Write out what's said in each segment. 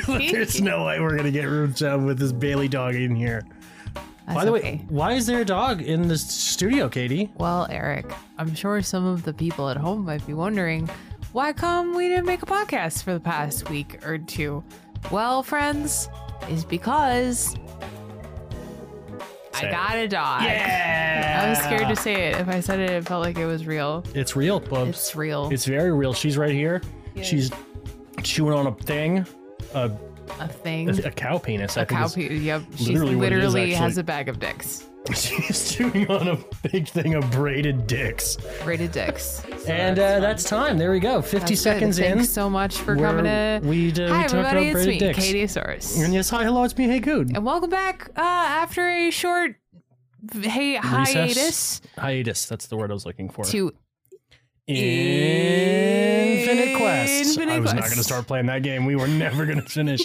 There's no way we're gonna get room to with this Bailey dog in here. That's By the way, why is there a dog in the studio, Katie? Well, Eric, I'm sure some of the people at home might be wondering why come we didn't make a podcast for the past week or two. Well, friends, is because I got a dog. Yeah, I was scared to say it. If I said it, it felt like it was real. It's real, Bubs. It's real. It's very real. She's right here. She's chewing on a thing, a, a thing. a cow penis. I A think cow penis. pe- Yep. She literally what literally has a bag of dicks. She's chewing on a big thing of braided dicks. Rated dicks. So and uh, that's time. There we go. 50 that's good. seconds in. Thanks so much for We're- coming to. we, uh, Hi, we talked everybody. about It's me, braided dicks. Katie Source. And yes, hi, hello, it's me, Hey Good. And welcome back uh, after a short hey, hiatus Hiatus, that's the word I was looking for. to Infinite Quest. Infinite I was not going to start playing that game. We were never going to finish.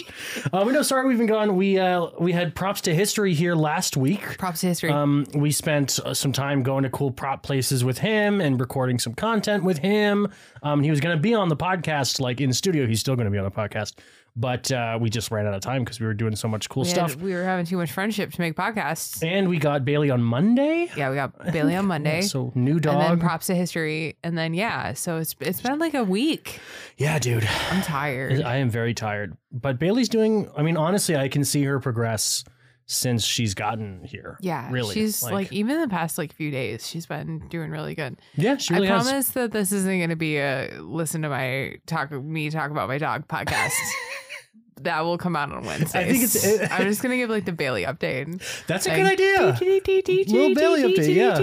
uh, we know. Sorry, we've been gone. We uh, we had props to history here last week. props to history. Um, we spent uh, some time going to cool prop places with him and recording some content with him. Um, he was going to be on the podcast, like in studio. He's still going to be on the podcast, but uh, we just ran out of time because we were doing so much cool stuff. we were having too much friendship to make podcasts. and we got Bailey on Monday. Yeah, we got Bailey on Monday. So new dog. and then props to history, and then yeah, so it's it's been like a week. yeah, dude. I'm tired. I am very tired. But Bailey's doing, I mean, honestly, I can see her progress since she's gotten here. Yeah, Really. She's like, even the past like few days, she's been doing really good. yeah, she really I has. promise that this isn't going to be a listen to my talk me talk about my dog podcast. that will come out on Wednesday. I think it's- uh, I'm just going to give like the Bailey update. That's a good idea. Little Bailey update, yeah.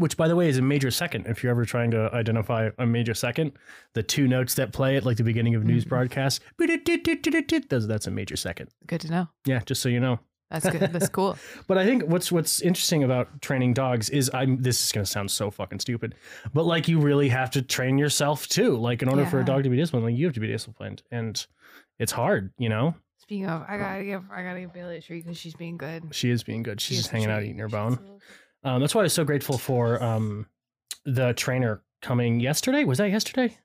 Which, by the way, is a major second. If you're ever trying to identify a major second, the two notes that play at like the beginning of news broadcasts, those- that's a major second. Good to know. Yeah, just so you know. That's good. That's cool. But I think what's what's interesting about training dogs is I'm this is gonna sound so fucking stupid, but like you really have to train yourself too. Like in order for a dog to be disciplined, like you have to be disciplined, and it's hard. You know, Speaking of, I gotta give I gotta give Bailey a treat because she's being good. she is being good. She's She just hanging out eating her bone. Um, that's why I was so grateful for um, the trainer coming yesterday. Was that yesterday?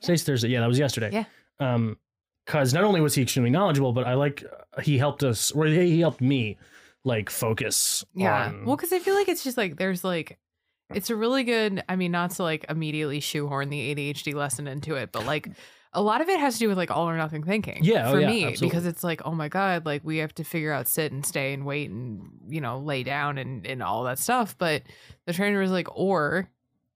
Today's Thursday. Yeah, that was yesterday. Yeah. Um, because not only was he extremely knowledgeable, but I like uh, he helped us, or he he helped me, like focus. Yeah. on- Well, because I feel like it's just like there's like it's a really good. I mean, not to like immediately shoehorn the ADHD lesson into it, but like a lot of it has to do with like all or nothing thinking. Yeah, oh for yeah, me absolutely. because it's like oh my god, like we have to figure out sit and stay and wait and you know lay down and and all that stuff. But the trainer was like, or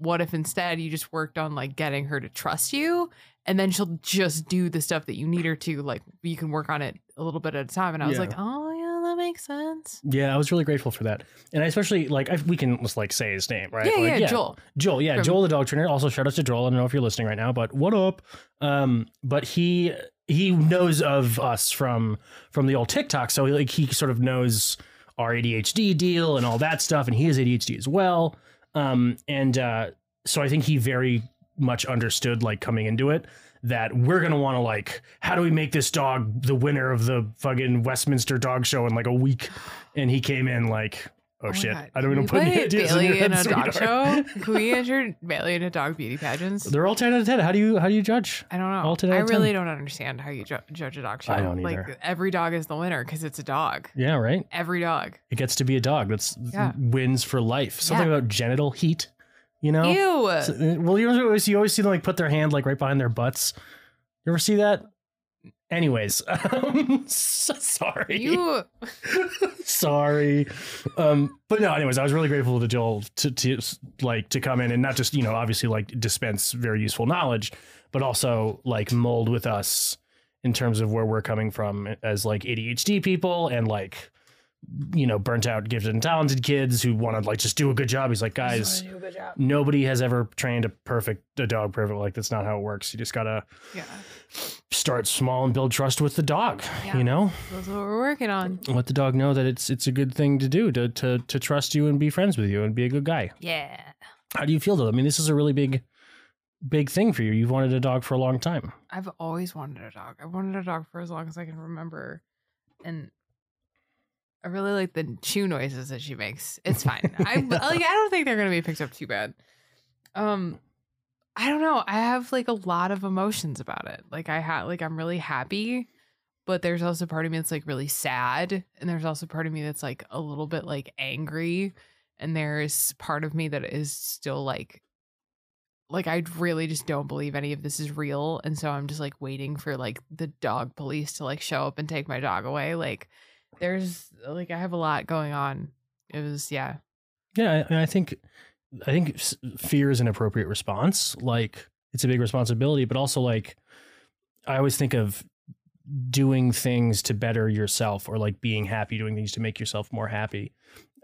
what if instead you just worked on like getting her to trust you and then she'll just do the stuff that you need her to like you can work on it a little bit at a time and i was Yeah. like oh yeah that makes sense Yeah, I was really grateful for that, and I especially like I, we can just like say his name, right? yeah, Like, yeah joel Joel, yeah, From- Joel the dog trainer. Also, shout out to Joel. I don't know if you're listening right now, but what up? Um, but he he knows of us from from the old TikTok, so like he sort of knows our ADHD deal and all that stuff, and he has ADHD as well. Um, and uh, so I think he very much understood like coming into it that we're gonna want to like how do we make this dog the winner of the fucking Westminster Dog Show in like a week? And he came in like. Oh, my shit! God. I don't even put any ideas in, Bailey your in, head, a dog sweetheart. show. Can we enter Bailey into dog beauty pageants? They're all ten out of ten. How do you how do you judge? I don't know. all 10 out I of 10. really don't understand how you ju- judge a dog show. I don't either. Like every dog is the winner because it's a dog. Yeah, right. Every dog. It gets to be a dog. That's Yeah. wins for life. Something Yeah. about genital heat. You know. Ew. So- uh, well, you always you always see them like put their hand like right behind their butts. You ever see that? Anyways, um, so sorry. you. sorry um but no anyways i was really grateful to joel to, to like to come in and not just you know obviously like dispense very useful knowledge but also like mold with us in terms of where we're coming from as like adhd people and like you know burnt out gifted and talented kids who want to like just do a good job he's like guys nobody has ever trained a perfect a dog perfect like that's not how it works you just gotta Yeah. start small and build trust with the dog Yeah. you know That's what we're working on. let the dog know that it's it's a good thing to do to to to trust you and be friends with you and be a good guy. Yeah. How do you feel though? I mean, this is a really big big thing for you. You've wanted a dog for a long time. I've always wanted a dog. I've wanted a dog for as long as I can remember. And I really like the chew noises that she makes. It's fine. I like I don't think they're gonna be picked up too bad. Um I don't know. I have like a lot of emotions about it. Like I have like I'm really happy, but there's also part of me that's like really sad, and there's also part of me that's like a little bit like angry, and there's part of me that is still like like I really just don't believe any of this is real, and so I'm just like waiting for like the dog police to like show up and take my dog away. Like there's like I have a lot going on. It was yeah. Yeah, I, I think I think fear is an appropriate response. Like it's a big responsibility, but also like I always think of doing things to better yourself or like being happy, doing things to make yourself more happy.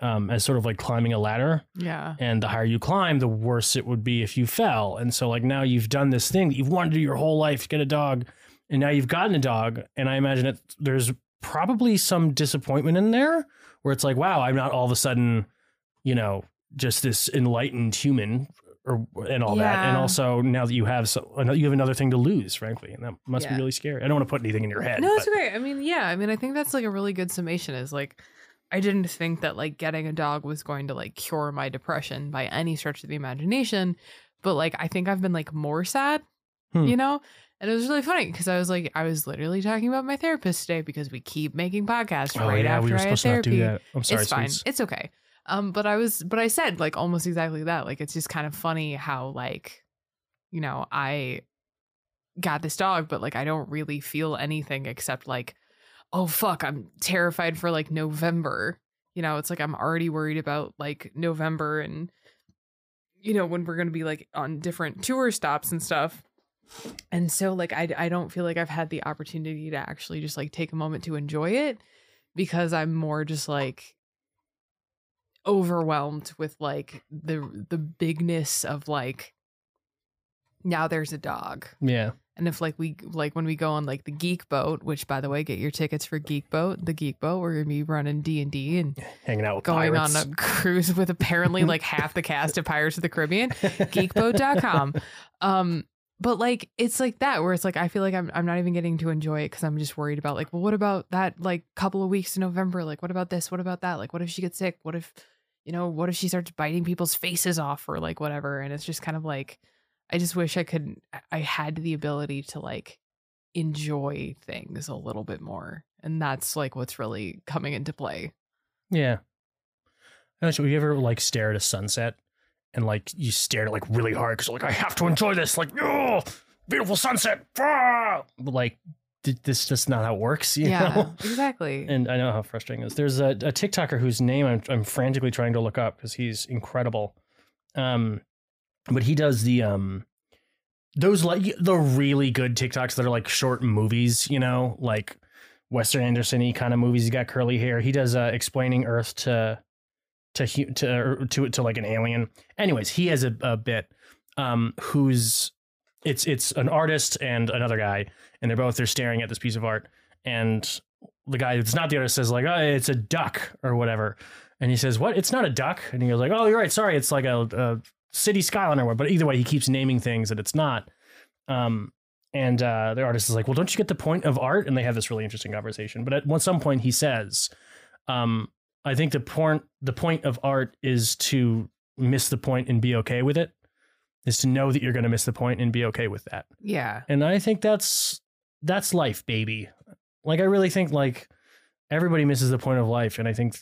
Um, as sort of like climbing a ladder, Yeah. and the higher you climb, the worse it would be if you fell. And so, like now you've done this thing that you've wanted to do your whole life, to get a dog, and now you've gotten a dog. And I imagine that there's probably some disappointment in there, where it's like, wow, I'm not all of a sudden, you know, just this enlightened human or and all that. And also now that you have so you have another thing to lose, frankly, and that must Yeah. be really scary. I don't want to put anything in your head. No, it's great. I mean, yeah. I mean, I think that's like a really good summation. Is like, I didn't think that like getting a dog was going to like cure my depression by any stretch of the imagination, but like I think I've been like more sad, Hmm. you know. And it was really funny because I was like, I was literally talking about my therapist today because we keep making podcasts Oh right yeah, after we were I had supposed to not therapy. do that. I'm sorry, it's fine. sweets. It's okay. Um, but I was, but I said like almost exactly that. Like it's just kind of funny how like, you know, I got this dog, but like I don't really feel anything except like, oh fuck, I'm terrified for like November. You know, it's like I'm already worried about like November and you know when we're gonna be like on different tour stops and stuff. And so like I I don't feel like I've had the opportunity to actually just like take a moment to enjoy it because I'm more just like overwhelmed with like the the bigness of like now there's a dog Yeah. and if like we like when we go on like the geek boat which by the way get your tickets for geek boat the geek boat we're gonna be running d&d and Hanging out with going pirates. on a cruise with apparently like half the cast of pirates of the caribbean geekboat.com um but like it's like that where it's like i feel like i'm, I'm not even getting to enjoy it because i'm just worried about like well what about that like couple of weeks in november? Like what about this? What about that? Like what if she gets sick? What if you know what if she starts biting people's faces off or like whatever? And it's just kind of like i just wish i could i had the ability to like enjoy things a little bit more. And that's like what's really coming into play. Yeah. Have you ever like stare at a sunset and like you stare at it like really hard because like I have to enjoy this like oh beautiful sunset ah! but like th- this is just not how it works you yeah know exactly and I know how frustrating it is. There's a, a TikToker whose name I'm, I'm frantically trying to look up because he's incredible. Um, but he does the um, those like the really good TikToks that are like short movies, you know, like Wes Anderson-y kind of movies. He's got curly hair. He does uh, explaining Earth to to to to to like an alien. Anyways, he has a, a bit um, who's it's it's an artist and another guy, and they're both they're staring at this piece of art, and the guy that's not the artist says like, "Oh, it's a duck or whatever," and he says, "What? It's not a duck." And he goes like, "Oh, you're right. Sorry, it's like a, a city skyline or what." But either way, he keeps naming things that it's not. Um, and uh, the artist is like, "Well, don't you get the point of art?" And they have this really interesting conversation. But at some point, he says, um, "I think the point the point of art is to miss the point and be okay with it. Is to know that you're going to miss the point and be okay with that. yeah And I think that's that's life, baby. Like I really think like everybody misses the point of life, and I think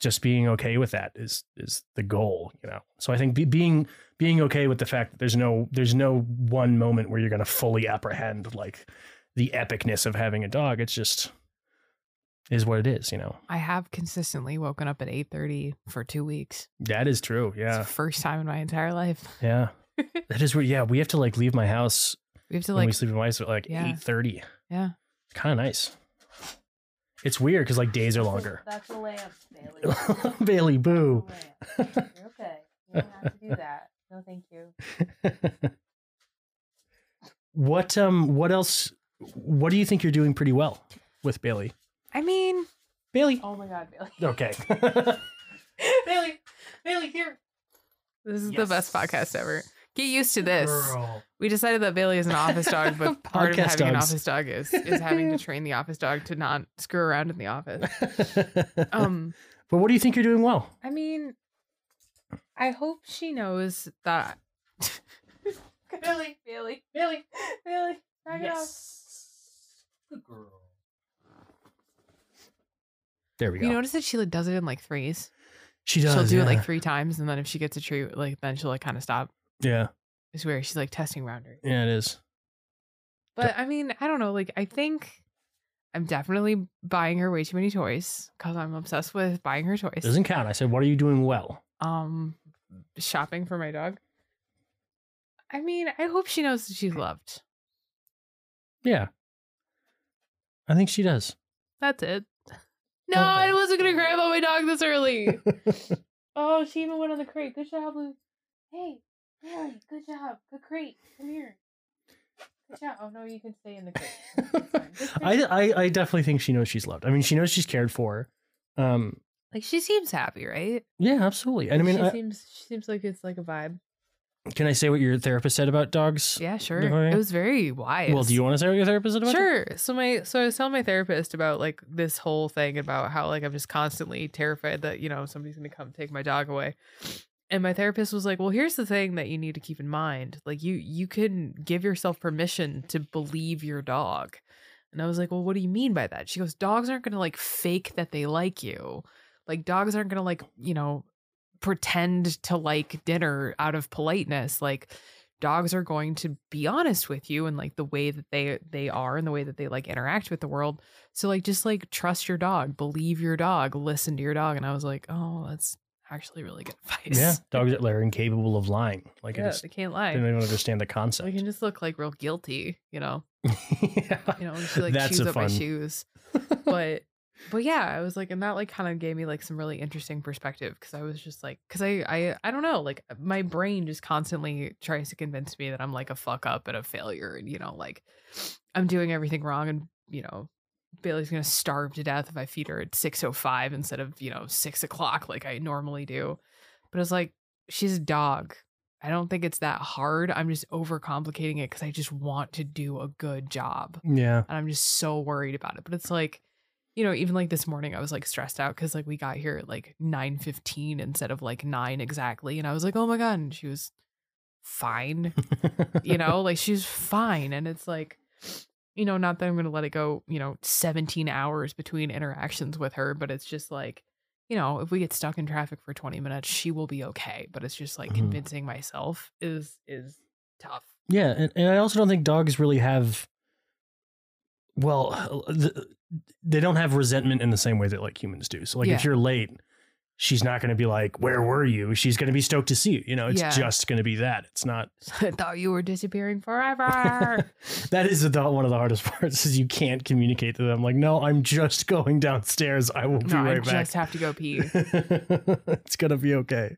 just being okay with that is is the goal, you know. So I think be, being being okay with the fact that there's no there's no one moment where you're going to fully apprehend like the epicness of having a dog. It's just is what it is, you know. I have consistently woken up at 8:30 for 2 weeks. That is true. It's Yeah, the first time in my entire life. yeah. that is where yeah we have to like leave my house We have to when we like sleep in my house at like Yeah. eight thirty. yeah. kind of nice. It's weird because like days are longer. That's a lamp, Bailey. Bailey, boo. That's a lamp. You're okay. You don't have to do that. No, thank you. what um what else what do you think you're doing pretty well with Bailey? I mean, Bailey. Oh my God, Bailey. Okay. Bailey, Bailey, here. this is the Yes. best podcast ever. Get used to this. Girl. We decided that Bailey is an office dog, but part of Podcast having an dogs. office dog is is having to train the office dog to not screw around in the office. Um, but what do you think you're doing well? I mean, I hope she knows that Bailey, Bailey, Bailey, Billy. Knock it off. Good girl. There we go. You notice that she does it in like threes. she does. she'll do yeah. it like three times, and then if she gets a treat, like then she'll like kind of stop. Yeah. It's weird. She's like testing boundaries. Yeah, it is. But I mean, I don't know. Like, I think I'm definitely buying her way too many toys because I'm obsessed with buying her toys. Doesn't count. I said, what are you doing well? um, shopping for my dog. I mean, I hope she knows that she's loved. Yeah. I think she does. That's it. No, I wasn't gonna cry about my dog this early. oh, she even went on the crate. Good job, Lou. Hey, Billy, good job. Good crate. Come here. Good job. Oh no, you can stay in the crate. It's fine. Good crate. I, I I definitely think she knows she's loved. I mean, she knows she's cared for. Um, like she seems happy, right? yeah, absolutely. And I mean, she I, seems she seems like it's like a vibe. Can I say what your therapist said about dogs? Yeah, sure. It was very wise. Well, do you want to say what your therapist said about? Sure. So my so I was telling my therapist about like this whole thing about how like I'm just constantly terrified that you know somebody's gonna come take my dog away. And my therapist was like, "Well, here's the thing that you need to keep in mind. Like you you can give yourself permission to believe your dog." And I was like, "Well, what do you mean by that?" She goes, "Dogs aren't going to like fake that they like you. Like dogs aren't going to like, you know, pretend to like dinner out of politeness. Like dogs are going to be honest with you and like the way that they they are and the way that they like interact with the world so like just like trust your dog believe your dog listen to your dog and i was like oh that's actually really good advice Yeah, dogs are incapable of lying. Like I yeah just they can't lie. they don't even understand the concept. they can just look like real guilty you know yeah. you know she like That's chews a up my fun- shoes but but yeah i was like and that like kind of gave me like some really interesting perspective because i was just like because I, I i don't know like my brain just constantly tries to convince me that i'm like a fuck up and a failure and you know like i'm doing everything wrong and you know bailey's gonna starve to death if i feed her at 6.05 instead of you know 6 o'clock like i normally do but it's like she's a dog i don't think it's that hard i'm just overcomplicating it because i just want to do a good job yeah. and I'm just so worried about it. But it's like, you know, even like this morning, I was like stressed out because like we got here at like nine fifteen instead of like nine exactly, and I was like, oh my god, and she was fine, you know, like she's fine, and it's like, you know, not that I'm gonna let it go, you know, seventeen hours between interactions with her, but it's just like. You know, if we get stuck in traffic for 20 minutes, she will be okay. But it's just like Mhm. convincing myself is is tough. Yeah, and, and I also don't think dogs really have. Well, uh, the, they don't have resentment in the same way that like humans do. So, like, if you're late, she's not going to be like, "Where were you?" She's going to be stoked to see you. You know, it's Yeah. just going to be that. It's not. I thought you were disappearing forever. That is the, one of the hardest parts is you can't communicate to them. Like, no, I'm just going downstairs. I will be no, I right back. just have to go pee. it's gonna be okay.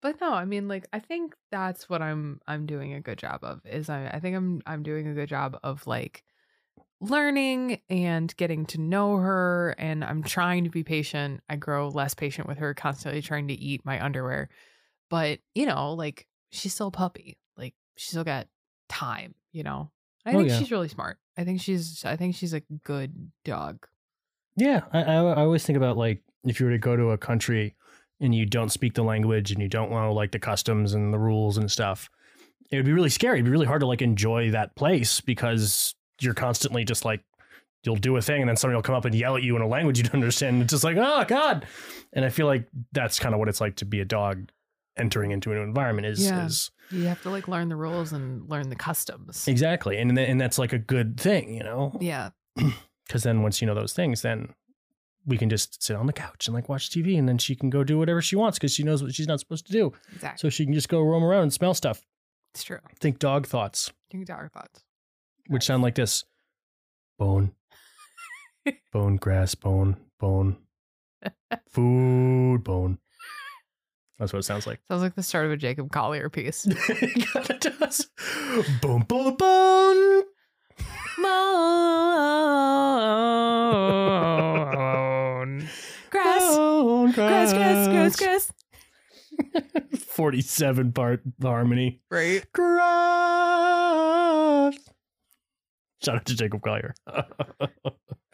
but no i mean like i think that's what i'm i'm doing a good job of is i i think i'm i'm doing a good job of like learning and getting to know her and i'm trying to be patient. I grow less patient with her constantly trying to eat my underwear. But you know like she's still a puppy. Like she's still got time you know? I Oh, think yeah. she's really smart. I think she's i think she's a good dog. Yeah, I, I I always think about like if you were to go to a country and you don't speak the language and you don't know like the customs and the rules and stuff, it would be really scary. It'd be really hard to like enjoy that place because you're constantly just like you'll do a thing and then somebody will come up and yell at you in a language you don't understand. And it's just like oh god, and I feel like that's kind of what it's like to be a dog entering into a new environment. Is Yeah. is you have to like learn the rules and learn the customs exactly, and and that's like a good thing, you know. yeah because then once you know those things, then we can just sit on the couch and like watch TV, and then she can go do whatever she wants because she knows what she's not supposed to do. exactly So she can just go roam around and smell stuff, it's true think dog thoughts, Think dog thoughts which sound like this: bone, bone, grass, bone, bone, food, bone. That's what it sounds like. Sounds like the start of a Jacob Collier piece. it does. Bone, bone, bone. Moan. Grass. Bone, Grass, grass, grass, grass. 47 part harmony. Right? Grass. Shout out to Jacob Collier.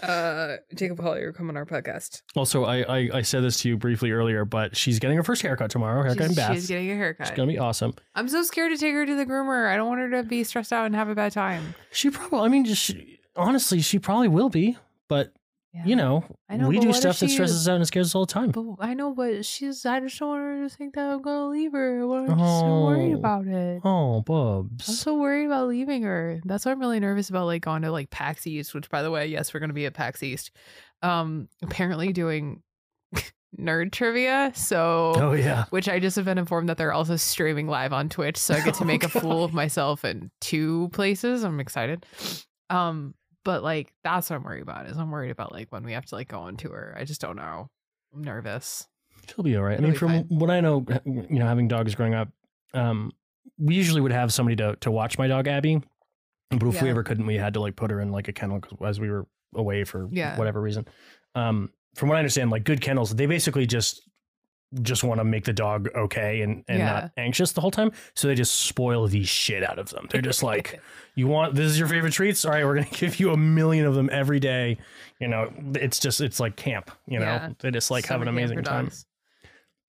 Uh, Jacob Collier, come on our podcast. also, I, I I said this to you briefly earlier, but she's getting her first haircut tomorrow. Haircut and She's, bath. she's getting a haircut. It's gonna be awesome. I'm so scared to take her to the groomer. I don't want her to be stressed out and have a bad time. She probably. I mean, just honestly, she probably will be. But Yeah. you know, I know, we do stuff that she- stresses us out and scares us all the time. But I know, but she's. I just don't want her to think that I'm gonna leave her. I'm just so worried Oh. about it. Oh, bubs. I'm so worried about leaving her. That's why I'm really nervous about like going to like PAX East, which by the way, yes, we're gonna be at PAX East. Um, apparently doing nerd trivia. So Oh yeah. which I just have been informed that they're also streaming live on Twitch, so I get to Oh, make a fool of myself in two places. I'm excited. Um, but like that's what I'm worried about. Is I'm worried about like when we have to like go on tour. I just don't know. I'm nervous. She'll be all right. I It'll mean, from fine. what I know, you know, having dogs growing up, um, we usually would have somebody to to watch my dog Abby. But if we ever couldn't, we had to like put her in like a kennel as we were away for Yeah. whatever reason. Um, from what I understand, like good kennels, they basically just just want to make the dog okay and, and Yeah. not anxious the whole time. So they just spoil the shit out of them. They're just like, you want this is your favorite treats? All right, we're gonna give you a million of them every day. You know, it's just it's like camp. You know, Yeah. they just like have an amazing time.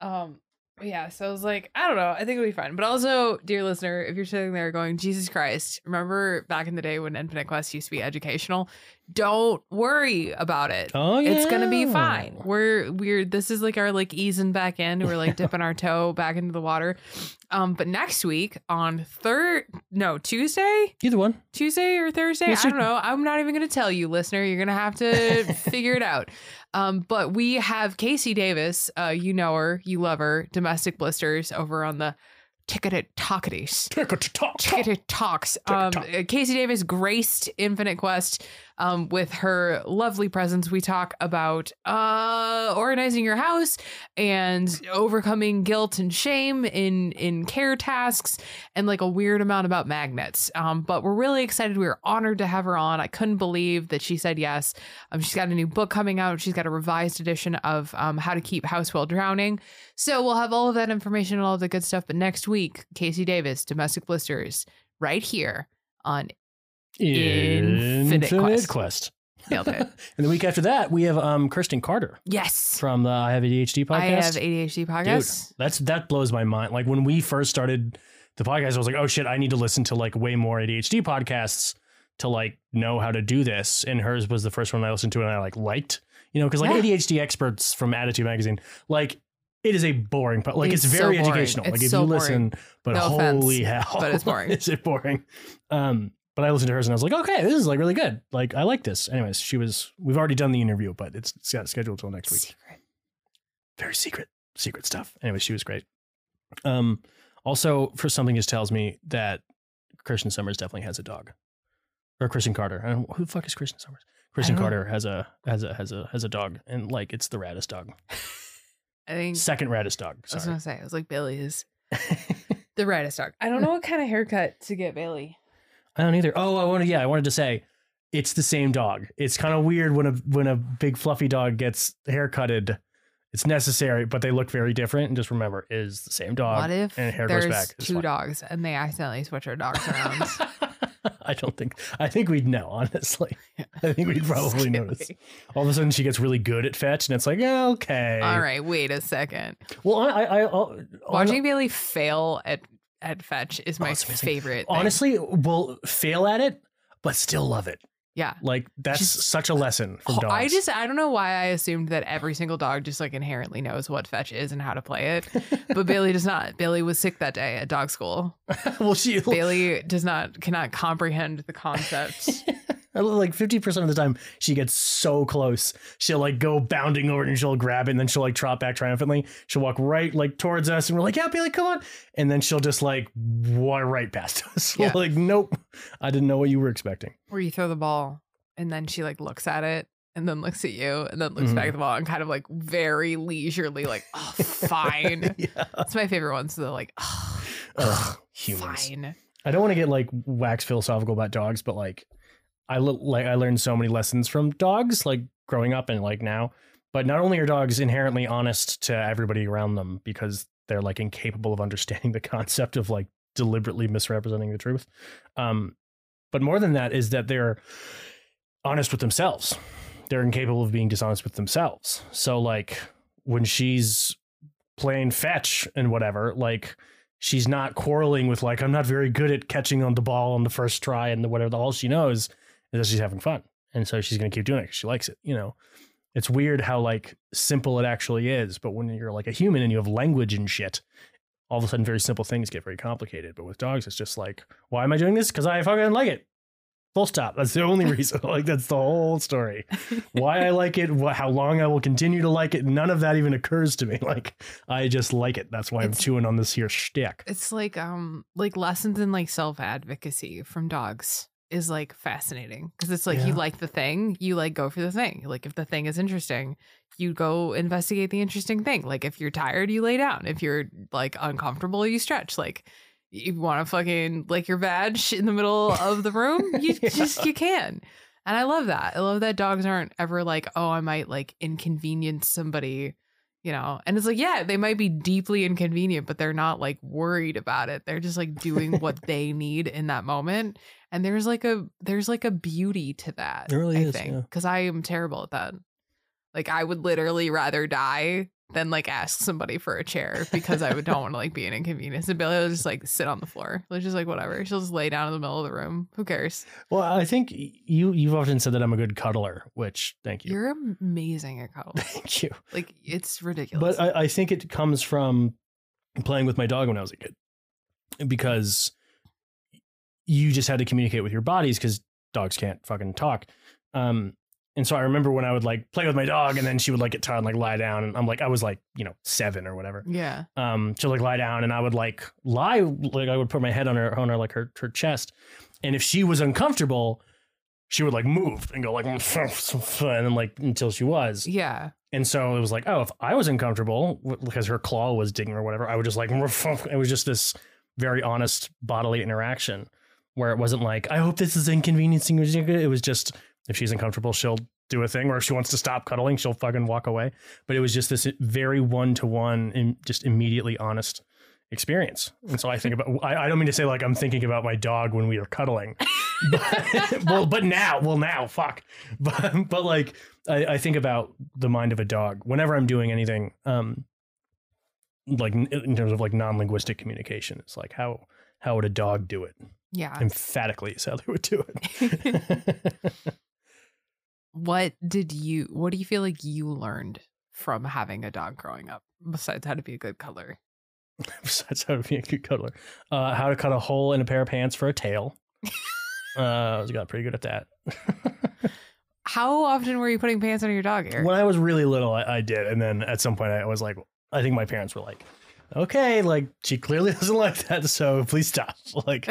Um, yeah, so I was like, I don't know. I think it'll be fine. But also, dear listener, if you're sitting there going, Jesus Christ, remember back in the day when Infinite Quest used to be educational? Don't worry about it. Oh yeah, It's gonna be fine. We're we're this is like our like easing back in. We're like dipping our toe back into the water. Um, but next week on third no Tuesday, Either one. Tuesday or Thursday. Yes, I don't know. I'm not even to tell you, listener. You're to have to figure it out. Um, but we have KC Davis. Uh, you know her, you love her. Domestic blisters over on the Ticketed Talkities. Ticketed Talks. Um, Ticket uh, KC Davis graced Infinite Quest um, with her lovely presence. We talk about uh, organizing your house and overcoming guilt and shame in in care tasks, and like a weird amount about magnets. Um, but we're really excited. We were honored to have her on. I couldn't believe that she said yes. Um, she's got a new book coming out. She's got a revised edition of um, How to Keep House While Drowning. So we'll have all of that information and all of the good stuff. But next week, KC Davis, Domestic Blisters, right here on Infinite Infinite Quest. Quest. Nailed It. And the week after that, we have um Kristen Carder Yes. from the I Have ADHD podcast. I have ADHD podcast. That's that blows my mind. Like when we first started the podcast, I was like, oh shit, I need to listen to like way more ADHD podcasts to like know how to do this. And hers was the first one I listened to and I like liked, you know, because like Yeah. ADHD experts from ADDitude Magazine, like it is a boring, but like it's, It's very boring. educational. like It's if so you listen, but No offense, holy hell, but it's boring. is it boring? Um, but I listened to hers and I was like, okay, this is like really good. Like I like this. Anyways, she was. We've already done the interview, but it's, it's got scheduled till next week Secret. very secret, secret stuff. Anyway, she was great. Um, also, for something just tells me that Christian Summers definitely has a dog, or Christian Carder. I don't, who the fuck is Christian Summers? Christian don't know. Carder has a has a has a has a dog, and like it's the raddest dog, I think second raddest dog. I was gonna say it was like Bailey is the raddest dog. I don't know what kind of haircut to get Bailey. I don't either. Oh, I wanted yeah, I wanted to say it's the same dog. It's kind of weird when a when a big fluffy dog gets haircutted. It's necessary, but they look very different. And just remember, it is the same dog. what if and hair there's back. It's two fine. dogs and they accidentally switch our dogs around? I don't think. I think we'd know. Honestly, I think we'd probably notice. All of a sudden, she gets really good at fetch, and it's like, yeah, okay. All right, wait a second. Well, I, I, I I'll- Watching Bailey fail at at fetch is oh, my Oh, favorite. thing. honestly, we'll fail at it, but still love it. yeah. Like that's Just- such a lesson from Oh, dogs. I just I don't know why I assumed that every single dog just like inherently knows what fetch is and how to play it. But Bailey does not. Bailey was sick that day at dog school. well, she Bailey does not cannot comprehend the concept. like fifty percent of the time she gets so close, she'll like go bounding over and she'll grab it, and then she'll like trot back triumphantly. She'll walk right like towards us, and we're like, "Yeah, Bailey, come on!" And then she'll just like walk right past us. Yeah. like, nope, I didn't know what you were expecting. Where you throw the ball and then she like looks at it and then looks at you and then looks back Mhm. at the ball and kind of like very leisurely like, oh fine. yeah. That's my favorite one. So they're like, oh, Ugh, humans. fine. I don't want to get like wax philosophical about dogs, but like I like I learned so many lessons from dogs, like growing up and like now. But not only are dogs inherently honest to everybody around them because they're like incapable of understanding the concept of like deliberately misrepresenting the truth. Um, but more than that is that they're honest with themselves. They're incapable of being dishonest with themselves. So like when she's playing fetch and whatever, like she's not quarreling with like I'm not very good at catching on the ball on the first try and whatever. All she knows is that she's having fun, and so she's gonna keep doing it because she likes it. You know, it's weird how like simple it actually is, but when you're like a human and you have language and shit, all of a sudden very simple things get very complicated. But with dogs, it's just like, why am I doing this? Because I fucking like it. Full stop. That's the only reason. like that's the whole story. Why I like it, wh- how long I will continue to like it. None of that even occurs to me. Like I just like it. That's why I'm chewing on this here shtick. It's like um like lessons in like self advocacy from dogs is like fascinating because it's like Yeah. you like the thing, you like go for the thing. Like if the thing is interesting, you go investigate the interesting thing. Like if you're tired, you lay down. If you're like uncomfortable, you stretch. Like you want to fucking like your badge in the middle of the room, you Yeah. just you can. And I love that. I love that dogs aren't ever like, oh, I might like inconvenience somebody you know and it's like yeah they might be deeply inconvenient but they're not like worried about it they're just like doing what they need in that moment and there's like a there's like a beauty to that There really i is, think yeah. because i am terrible at that. Like i would literally rather die than like ask somebody for a chair because i would don't want to like be an inconvenience. And billy will just like sit on the floor. Like just like whatever. She'll just lay down in the middle of the room. Who cares? Well, I think you you've often said that I'm a good cuddler, which thank you. you're amazing at cuddle Thank you. like it's ridiculous. But I, I think it comes from playing with my dog when I was a kid, because you just had to communicate with your bodies because dogs can't fucking talk. Um, and so I remember when I would like play with my dog, and then she would like get tired and like lie down, and I'm like I was like you know seven or whatever. yeah Um, she'll like lie down, and I would like lie like I would put my head on her on her like her her chest, and if she was uncomfortable. She would like move and go like, and then like until she was. yeah And so it was like, oh, if I was uncomfortable because her claw was digging or whatever, I would just like, it was just this very honest bodily interaction where it wasn't like, I hope this is inconveniencing. you." It was just, if she's uncomfortable, she'll do a thing, or if she wants to stop cuddling, she'll fucking walk away. But it was just this very one to one just immediately honest experience. And so I think about, I, I don't mean to say like I'm thinking about my dog when we are cuddling. but, well, but now, well, now, fuck. But, but like, I, I think about the mind of a dog whenever I'm doing anything, um, like in terms of like non-linguistic communication. It's like how how would a dog do it? Yeah Emphatically, is how they would do it. what did you what do you feel like you learned from having a dog growing up besides how to be a good color Besides how to be a good cuddler, uh, how to cut a hole in a pair of pants for a tail. uh, I got pretty good at that. how often were you putting pants on your dog Eric? when I was really little, I, I did, and then at some point, I was like, I think my parents were like, "Okay, like she clearly doesn't like that, so please stop." Like,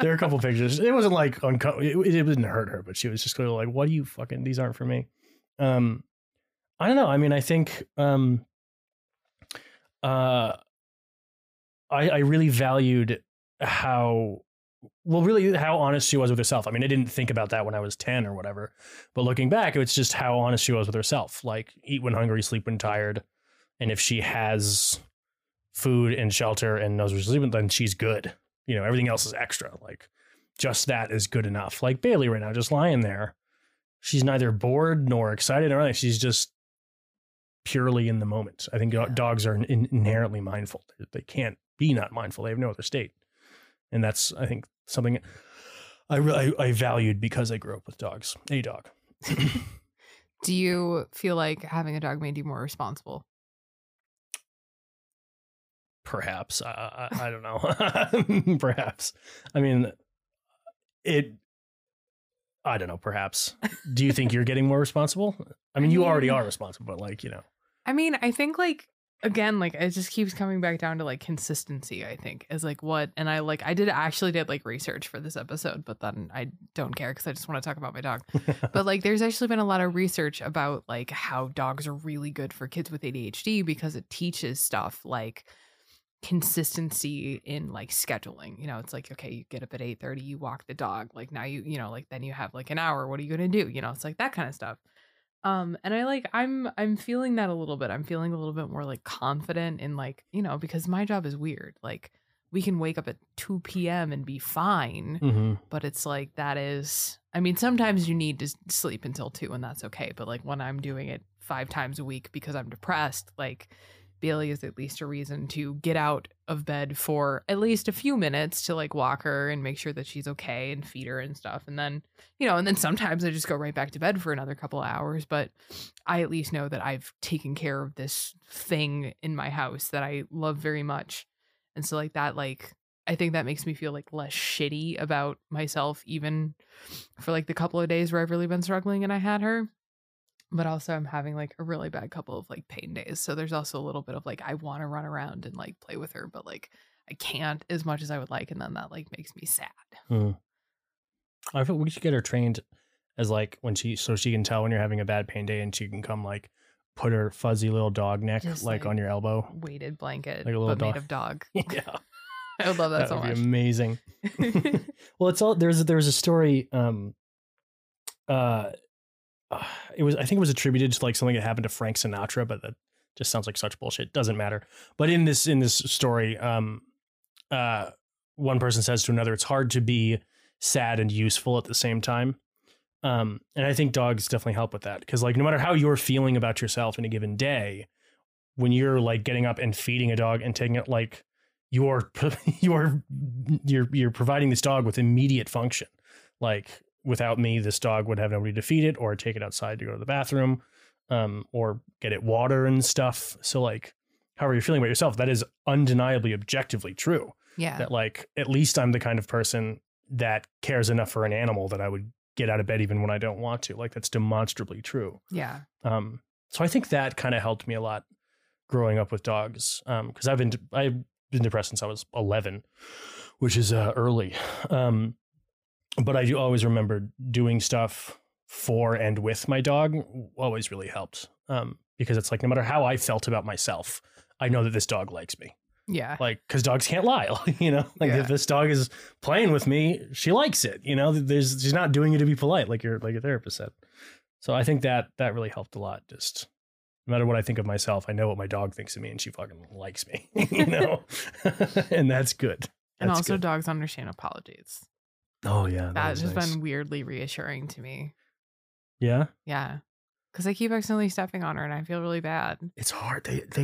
there are a couple pictures. It wasn't like unco- it, it didn't hurt her, but she was just clearly like, "What do you fucking? These aren't for me." Um, I don't know. I mean, I think um, uh, I I really valued how well really how honest she was with herself. I mean, I didn't think about that when I was 10 or whatever. But looking back, it's just how honest she was with herself. Like eat when hungry, sleep when tired. And if she has food and shelter and knows where she's sleeping, then she's good. You know, everything else is extra. Like just that is good enough. Like Bailey right now, just lying there. She's neither bored nor excited or anything. She's just purely in the moment. I think Yeah. dogs are in- inherently mindful. They can't be not mindful. They have no other state. And that's, I think, something I really I, I valued because I grew up with dogs. A dog. do you feel like having a dog made you more responsible Perhaps. I, I, I don't know. perhaps. I mean, it. I don't know. Perhaps. Do you think you're getting more responsible? I mean, you already are responsible, but like you know, i mean i think like again like it just keeps coming back down to like consistency i think is like what and i like i did actually did like research for this episode but then i don't care because i just want to talk about my dog but like there's actually been a lot of research about like how dogs are really good for kids with ADHD because it teaches stuff like consistency in like scheduling. You know, it's like okay, you get up at 8:30, you walk the dog, like now you you know, like then you have like an hour, what are you going to do? You know, it's like that kind of stuff. Um and I like I'm I'm feeling that a little bit. I'm feeling a little bit more like confident in like, you know, because my job is weird. Like we can wake up at 2 p.m. and be fine. hmm But it's like that is, I mean, sometimes you need to sleep until two and that's okay. But like when I'm doing it five times a week because I'm depressed, like Bailey is at least a reason to get out of bed for at least a few minutes to like walk her and make sure that she's okay and feed her and stuff. And then, you know, and then sometimes I just go right back to bed for another couple of hours. But I at least know that I've taken care of this thing in my house that I love very much. And so, like, that, like, I think that makes me feel like less shitty about myself, even for like the couple of days where I've really been struggling and I had her. But also, I'm having like a really bad couple of like pain days. So there's also a little bit of like, I want to run around and like play with her, but like I can't as much as I would like. And then that like makes me sad. Hmm. I feel we should get her trained as like when she so she can tell when you're having a bad pain day and she can come like put her fuzzy little dog neck like, like, on your elbow. Weighted blanket, Like a little dog. made of dog. yeah, I would love that, that so would be much. amazing. Well, it's all there's there's a story. Um, uh, uh, it was I think it was attributed to like something that happened to Frank Sinatra, but that just sounds like such bullshit. Doesn't matter. But in this in this story, um, uh, one person says to another, "It's hard to be sad and useful at the same time." Um, and I think dogs definitely help with that because like no matter how you're feeling about yourself in a given day, when you're like getting up and feeding a dog and taking it like you're you're you're you're providing this dog with immediate function. Like without me, this dog would have nobody to feed it or take it outside to go to the bathroom, um, or get it water and stuff. So like, however you're feeling about yourself, that is undeniably objectively true. yeah. That like at least I'm the kind of person that cares enough for an animal that I would get out of bed even when I don't want to. Like that's demonstrably true. Yeah. Um, so I think that kind of helped me a lot growing up with dogs. Um, cause I've been, I've been depressed since I was 11, which is uh, early. Um, but I do always remember doing stuff for and with my dog always really helped. Um, because it's like, no matter how I felt about myself, I know that this dog likes me. Yeah. Like, cause dogs can't lie, you know, like Yeah. if this dog is playing with me, she likes it, you know, there's, she's not doing it to be polite, like your, like your therapist said. So I think that that really helped a lot. Just no matter what I think of myself, I know what my dog thinks of me, and she fucking likes me, you know, and that's good. and also, good. dogs understand apologies. Oh yeah, That is just nice. been weirdly reassuring to me. yeah. Yeah. Because I keep accidentally stepping on her and I feel really bad. It's hard. They they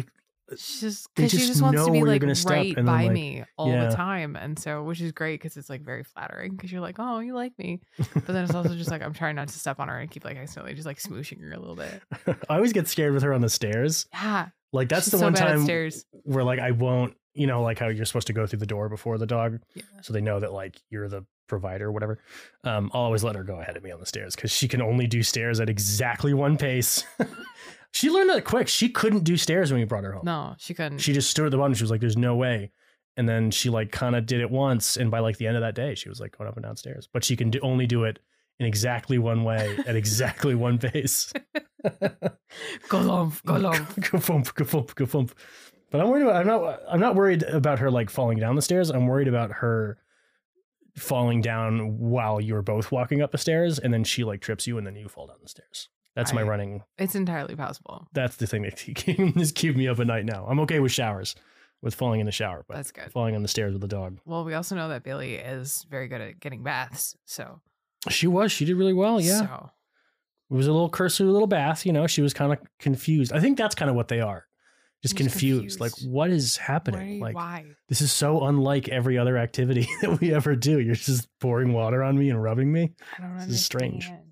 uh, She's just They because she just just wants to be like right by like- me all yeah. the time, and so which is great because it's like very flattering because you're like, oh, you like me, but then it's also just like I'm trying not to step on her and keep like accidentally just like smooshing her a little bit. I always get scared with her on the stairs. Yeah, Like that's she's the so one time stairs. where like I won't, you know, like how you're supposed to go through the door before the dog, Yeah. so they know that like you're the provider or whatever. Um, I'll always let her go ahead of me on the stairs because she can only do stairs at exactly one pace. she learned that quick. She couldn't do stairs when we brought her home. No, she couldn't. She just stood at the bottom. She was like, "There's no way." And then she like kind of did it once, and by like the end of that day, she was like going up and down stairs. But she can do, only do it in exactly one way at exactly one pace. But I'm worried about. I'm not. I'm not worried about her like falling down the stairs. I'm worried about her falling down while you're both walking up the stairs, and then she like trips you, and then you fall down the stairs. That's my I- running. It's entirely possible. That's the thing that is keep me up at night now. I'm okay with showers, with falling in the shower, but That's good. falling on the stairs with the dog. Well, we also know that Bailey is very good at getting baths. So, She was. She did really well. Yeah. So, It was a little cursory little bath. You know, she was kind of confused. I think that's kind of what they are. Just Just confused. Like, confused. what is why? happening? Like, why? this is so unlike every other activity that we ever do. You're just pouring water on me and rubbing me. I don't This is strange. understand.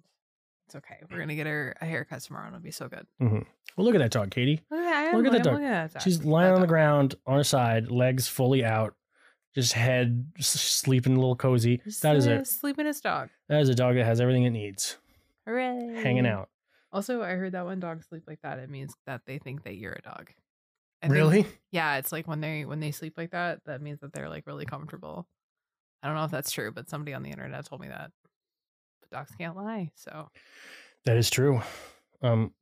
It's okay. We're gonna get her a haircut tomorrow, and it'll be so good. Mm-hmm. Well, look at that dog, Katie. Look at that! I Look at that dog. looking at that She's lying That on the dog. ground on her side, legs fully out, just head sleeping a little cozy. Just That is a sleeping his dog. that is a dog that has everything it needs, Hooray! hanging out. Also, I heard that when dogs sleep like that, it means that they think that you're a dog. I think- Really? yeah, it's like when they when they sleep like that, that means that they're like really comfortable. I don't know if that's true, but somebody on the internet told me that. But dogs can't lie, so That is true. Um,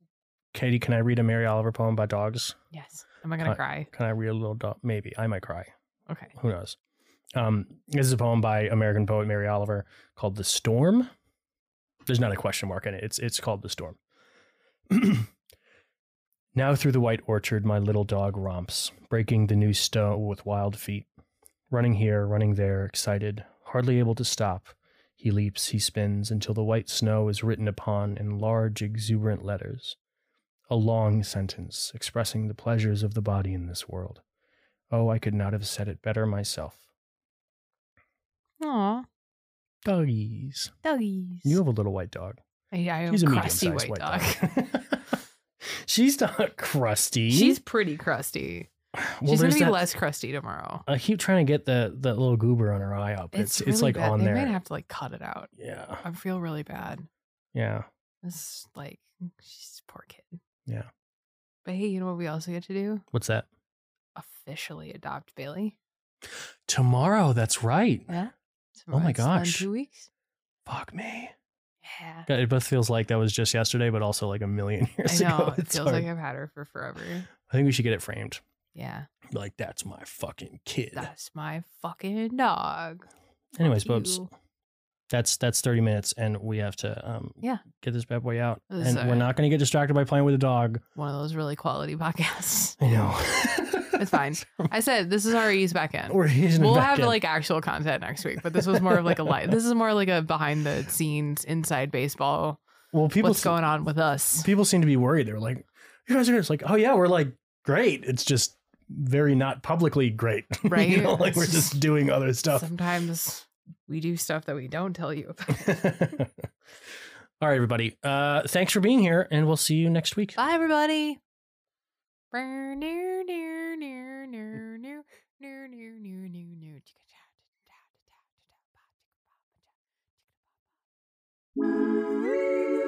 Katie, can I read a Mary Oliver poem about dogs? yes. Am I gonna Uh, cry? Can I read a little dog? Maybe I might cry. Okay. Who knows? Um, this is a poem by American poet Mary Oliver called "The Storm." There's not a question mark in it. It's it's called "The Storm." now through the white orchard, my little dog romps, breaking the new snow with wild feet. Running here, running there, excited, hardly able to stop. He leaps, he spins, until the white snow is written upon in large, exuberant letters. A long sentence expressing the pleasures of the body in this world. Oh, I could not have said it better myself. Aw, Doggies. doggies. You have a little white dog. yeah, I have She's a crusty sized white, white dog. dog. She's not crusty. She's pretty crusty. well, She's gonna be that- less crusty tomorrow. I keep trying to get the that little goober on her eye up. It's it's, really like bad. on they there. might have to like cut it out. yeah, I feel really bad. yeah. it's like she's a poor kid. Yeah. But hey, you know what we also get to do? What's that? Officially adopt Bailey. Tomorrow. That's right. Yeah. Oh my Tomorrow. It's done gosh. Two weeks. Fuck me. Yeah. God, It both feels like that was just yesterday, but also like a million years ago. I know. ago. It feels hard. like I've had her for forever. I think we should get it framed. Yeah. Like that's my fucking kid. That's my fucking dog. Anyways, folks, that's that's thirty minutes, and we have to um Yeah. get this bad boy out, This and we're not going to get distracted by playing with a dog. One of those really quality podcasts. I know. It's fine. I said this is our ease back in. We're easing we'll have like actual content next week, but this was more of like a light. This is more like a behind the scenes inside baseball. well, people What's going on with us? people seem to be worried. They're like, "You guys are it's like, oh yeah, we're like great. It's just very not publicly great, Right? you know, like we're It's just doing other stuff. Sometimes we do stuff that we don't tell you about. All right, everybody. Uh, thanks for being here, and we'll see you next week. Bye, everybody. Woo!